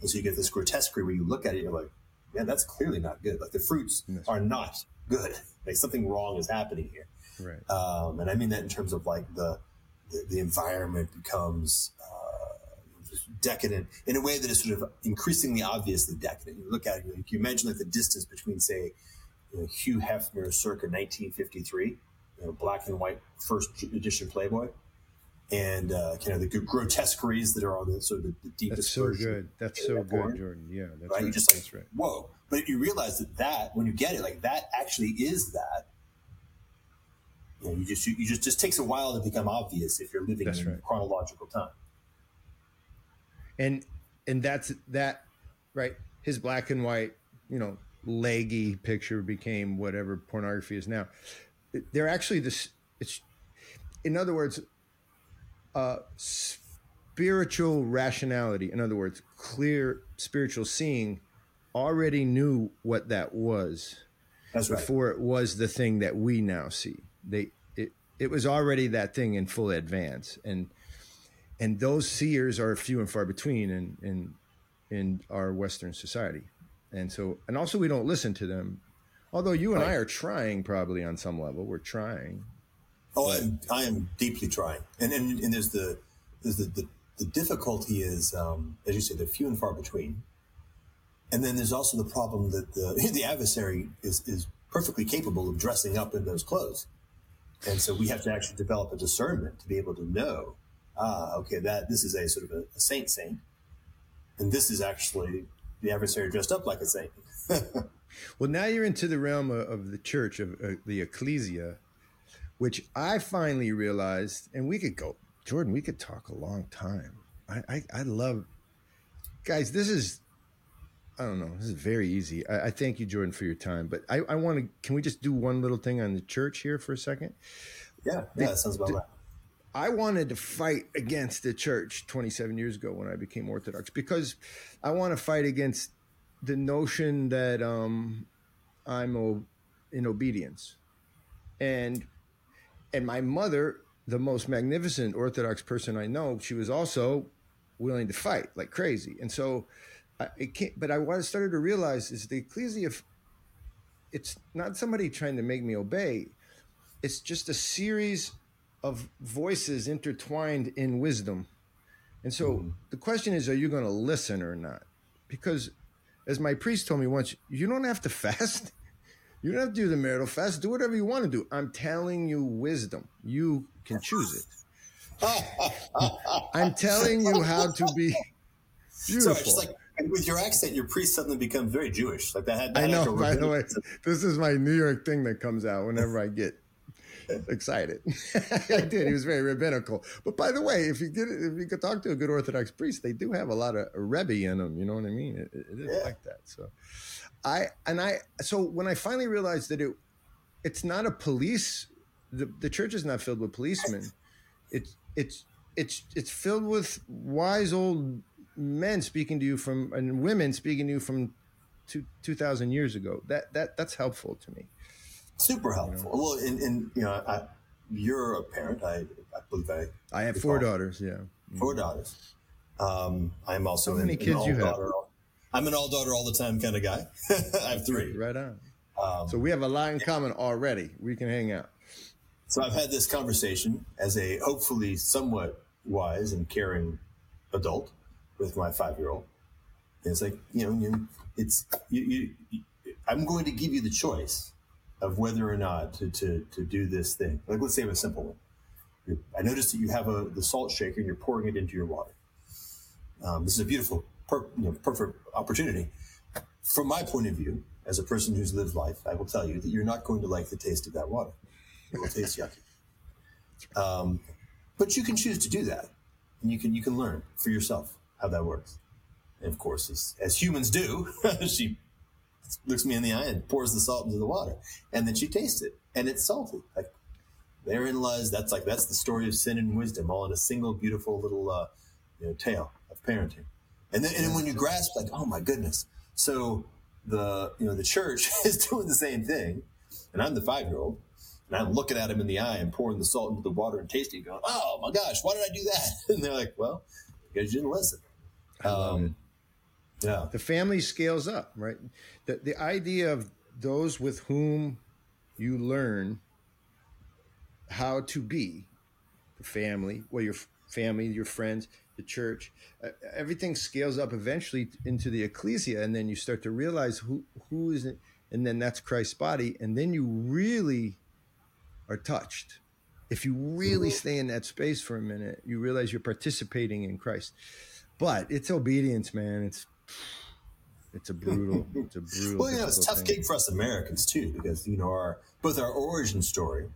And so you get this grotesquerie where you look at it, you're like, yeah, that's clearly not good. Like the fruits are not good. Like something wrong is happening here. Right. Um, and I mean that in terms of like the the, the environment becomes uh, decadent in a way that is sort of increasingly obviously decadent. You look at it, you, you mention like the distance between, say, you know, Hugh Hefner circa 1953, you know, black and white first edition Playboy, and uh, kind of the grotesqueries that are on the sort of the, the deepest. That's so good. That's so good, porn. Jordan. Yeah, that's right. right. You just like, that's right. whoa! But you realize that that when you get it, like that actually is that. You, know, you just you, you just just takes a while to become obvious if you're living that's in right. chronological time. And and that's that, right? His black and white, you know, leggy picture became whatever pornography is now. They're actually this. It's in other words, uh, spiritual rationality, in other words, clear spiritual seeing, already knew what that was That's before right. it was the thing that we now see. They it it was already that thing in full advance, and and those seers are few and far between in in in our Western society, and so and also we don't listen to them. Although you and right. I are trying, probably on some level, we're trying. Oh, I'm, I am deeply trying, and and, and there's the there's the, the, the difficulty is um, as you say they're few and far between, and then there's also the problem that the the adversary is is perfectly capable of dressing up in those clothes, and so we have to actually develop a discernment to be able to know, ah, okay, that this is a sort of a, a saint saint, and this is actually the adversary dressed up like a saint. well, now you're into the realm of, of the church of uh, the ecclesia which I finally realized, and we could go, Jordan, we could talk a long time. I, I, I love, guys, this is, I don't know, this is very easy. I, I thank you, Jordan, for your time, but I, I want to, can we just do one little thing on the church here for a second? Yeah, yeah, that sounds about right. I wanted to fight against the church 27 years ago when I became Orthodox because I want to fight against the notion that um, I'm o- in obedience. And and my mother, the most magnificent Orthodox person I know, she was also willing to fight like crazy. And so I, it can't, but I what I started to realize is the ecclesia, it's not somebody trying to make me obey. It's just a series of voices intertwined in wisdom. And so mm. the question is, are you going to listen or not? Because as my priest told me once, you don't have to fast. You don't have to do the marital fast. Do whatever you want to do. I'm telling you wisdom. You can choose it. I'm telling you how to be beautiful. Like with your accent, your priest suddenly becomes very Jewish. Like that. Had, that I know. By the way, this is my New York thing that comes out whenever I get excited. I did. He was very rabbinical. But by the way, if you get if you could talk to a good Orthodox priest, they do have a lot of Rebbe in them. You know what I mean? it, it is yeah. like that. So. I and I so when I finally realized that it it's not a police the, the church is not filled with policemen. It's it's it's it's filled with wise old men speaking to you from and women speaking to you from two two thousand years ago. That that that's helpful to me. Super helpful. You know? Well, and, and you know, I, you're a parent. I I believe I. I have four daughters. Yeah, 4 mm-hmm. daughters. Um, I'm also how many an, kids an you have? Daughter, I'm an all daughter all the time kind of guy. I have three. Right on. Um, so we have a lot in common already. We can hang out. So I've had this conversation as a hopefully somewhat wise and caring adult with my five year old. It's like you know, you, it's you, you, you, I'm going to give you the choice of whether or not to, to, to do this thing. Like let's say a simple one. I noticed that you have a the salt shaker and you're pouring it into your water. Um, this is a beautiful per, you know, perfect opportunity. From my point of view, as a person who's lived life, I will tell you that you're not going to like the taste of that water. It will taste yucky. Um, but you can choose to do that, and you can you can learn for yourself how that works. And of course, as, as humans do, she looks me in the eye and pours the salt into the water, and then she tastes it, and it's salty. Like therein lies that's like that's the story of sin and wisdom, all in a single beautiful little uh, you know tale of parenting. And then, and then when you grasp, like, oh my goodness. So the, you know, the church is doing the same thing. And I'm the five year old. And I'm looking at him in the eye and pouring the salt into the water and tasting, going, "Oh my gosh, why did I do that?" And they're like, "Well, because you didn't listen." Um, yeah, the family scales up, right? The the idea of those with whom you learn how to be, the family, well, your family, your friends, the church, uh, everything scales up eventually into the ecclesia, and then you start to realize who who is it, and then that's Christ's body, and then you really are touched. If you really stay in that space for a minute, you realize you're participating in Christ. But it's obedience, man. It's it's a brutal, it's a brutal. well, you know, it's a tough thing. gig for us Americans too, because you know our both our origin story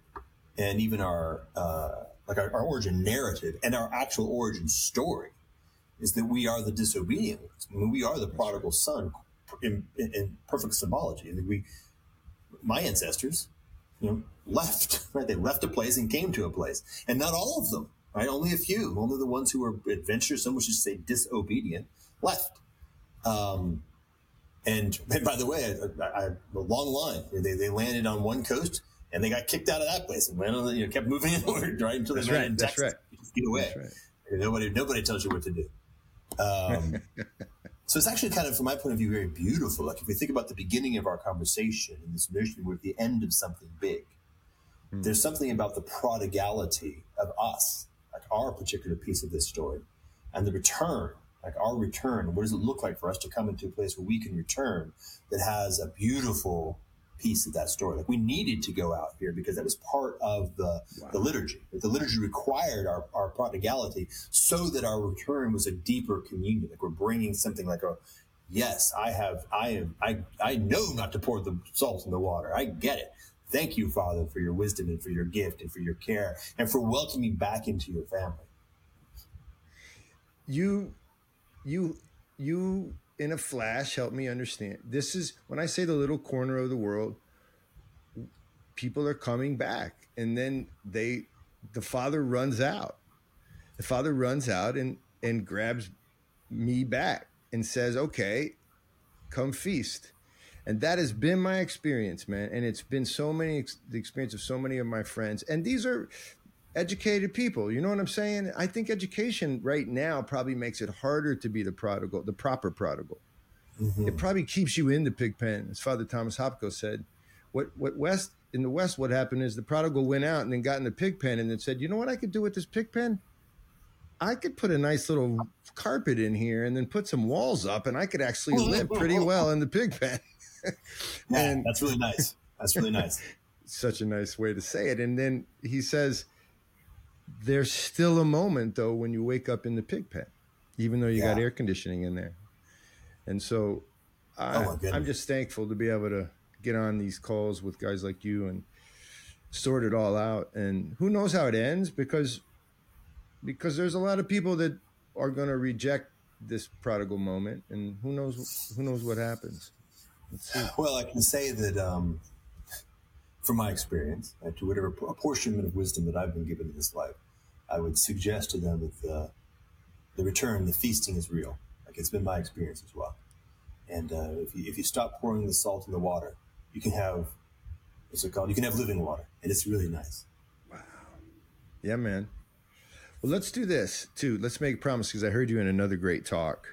and even our uh, like our, our, origin narrative and our actual origin story is that we are the disobedient. I mean, we are the prodigal son in, in, in perfect symbology. I mean, we, my ancestors, you know, left, right? They left a place and came to a place. And not all of them, right? Only a few, only the ones who were adventuresome, which is say disobedient, left. Um, and, and, by the way, I, I, a long line. They, they landed on one coast and they got kicked out of that place and went on the, you know, kept moving inward, right? Until they landed right, in Texas. Right. Get away. Right. Nobody, nobody tells you what to do. Um, so it's actually kind of, from my point of view, very beautiful. Like if we think about the beginning of our conversation and this notion we're at the end of something big, mm. there's something about the prodigality of us, our particular piece of this story, and the return, like our return. What does it look like for us to come into a place where we can return that has a beautiful piece of that story. Like we needed to go out here because that was part of the, wow. the liturgy. The liturgy required our, our prodigality so that our return was a deeper communion. Like we're bringing something like a, yes, I have, I am, I, I know not to pour the salt in the water. I get it. Thank you, Father, for your wisdom and for your gift and for your care and for welcoming back into your family. You, you, you in a flash help me understand. This is when I say the little corner of the world, people are coming back. And then they, the father runs out. The father runs out and, and grabs me back and says, okay, come feast. And that has been my experience, man. And it's been so many, the experience of so many of my friends. And these are educated people. You know what I'm saying? I think education right now probably makes it harder to be the prodigal, the proper prodigal. Mm-hmm. It probably keeps you in the pig pen, as Father Thomas Hopko said. What what West in the West, what happened is the prodigal went out and then got in the pig pen and then said, you know what I could do with this pig pen? I could put a nice little carpet in here and then put some walls up and I could actually live pretty well in the pig pen. yeah, and that's really nice. That's really nice. such a nice way to say it. And then he says, there's still a moment though when you wake up in the pig pen, even though you yeah. got air conditioning in there. And so I, oh I'm just thankful to be able to get on these calls with guys like you and sort it all out. And who knows how it ends because because there's a lot of people that are going to reject this prodigal moment, and who knows who knows what happens. Well, I can say that um, from my experience, uh, to whatever apportionment of wisdom that I've been given in this life, I would suggest to them that the, the return, the feasting is real. Like it's been my experience as well. And uh, if, you, if you stop pouring the salt in the water, you can have, what's it called? You can have living water. And it's really nice. Wow. Yeah, man. Well, let's do this too. Let's make a promise because I heard you in another great talk.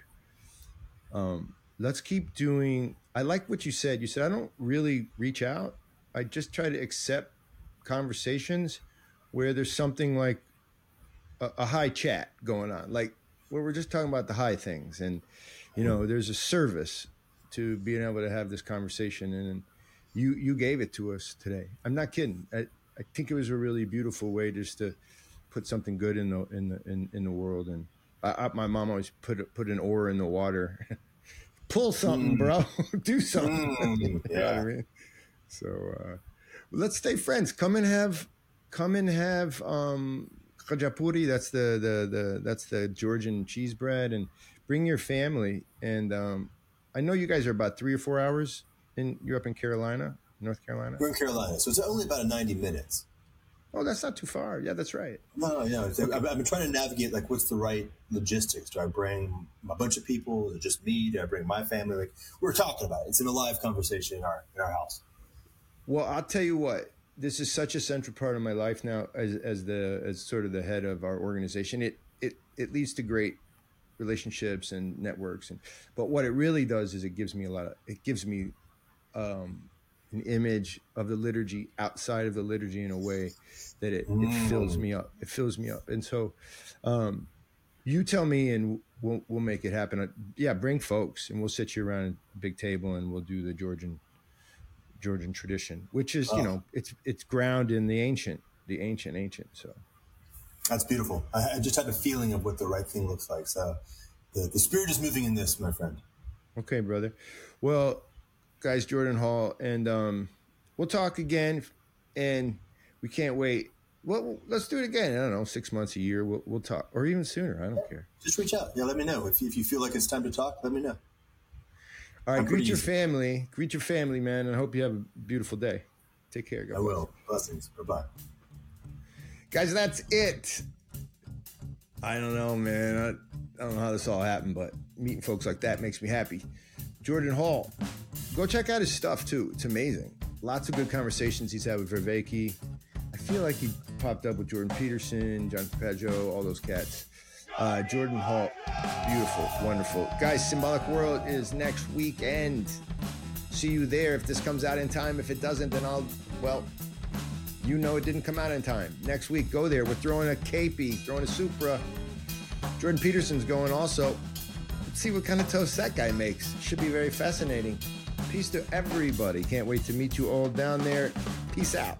Um, let's keep doing. I like what you said. You said, I don't really reach out. I just try to accept conversations where there's something like a, a high chat going on. Like where we're just talking about the high things and you know there's a service to being able to have this conversation and you you gave it to us today i'm not kidding i, I think it was a really beautiful way just to put something good in the in the in, in the world and I, I, my mom always put put an oar in the water pull something mm. bro do something mm. you yeah. know what i mean so uh, let's stay friends come and have come and have um khachapuri. That's the, the the that's the Georgian cheese bread, and bring your family. And um, I know you guys are about three or four hours in. You're up in Carolina, North Carolina. We're in Carolina, so it's only about a ninety minutes. Oh, that's not too far. Yeah, that's right. No, yeah. Okay. I've, I've been trying to navigate like what's the right logistics. Do I bring a bunch of people? Is it just me? Do I bring my family? Like we're talking about it. It's in a live conversation in our in our house. Well, I'll tell you what this is such a central part of my life now as, as the as sort of the head of our organization. It it it leads to great relationships and networks and but what it really does is it gives me a lot of it gives me um, an image of the liturgy outside of the liturgy in a way that it, mm. it fills me up it fills me up and so um, you tell me and we'll, we'll make it happen uh, yeah bring folks and we'll sit you around a big table and we'll do the georgian georgian tradition which is oh. you know it's it's ground in the ancient the ancient ancient so that's beautiful. I, I, just had a feeling of what the right thing looks like. So the, the spirit is moving in this, my friend. Okay, brother. Well, guys, Jordan Hall, and um, we'll talk again. And we can't wait. Well, let's do it again. I don't know, six months, a year. We'll, we'll talk, or even sooner. I don't care. Just reach out. Yeah, let me know if you, if you feel like it's time to talk. Let me know. All right, greet your easy. family. Greet your family, man, and I hope you have a beautiful day. Take care, guys. I will. Blessings. Bye bye. Guys, that's it. I don't know, man. I, I, don't know how this all happened, but meeting folks like that makes me happy. Jordan Hall, go check out his stuff too. It's amazing. Lots of good conversations he's had with Vervaeke. I feel like he popped up with Jordan Peterson, John Pageau, all those cats. Uh, Jordan Hall, beautiful, wonderful. Guys, Symbolic World is next weekend. See you there if this comes out in time. If it doesn't, then I'll, well, you know it didn't come out in time. Next week, go there. We're throwing a Keipi, throwing a Supra. Jordan Peterson's going also. See what kind of toast that guy makes. Should be very fascinating. Peace to everybody. Can't wait to meet you all down there. Peace out.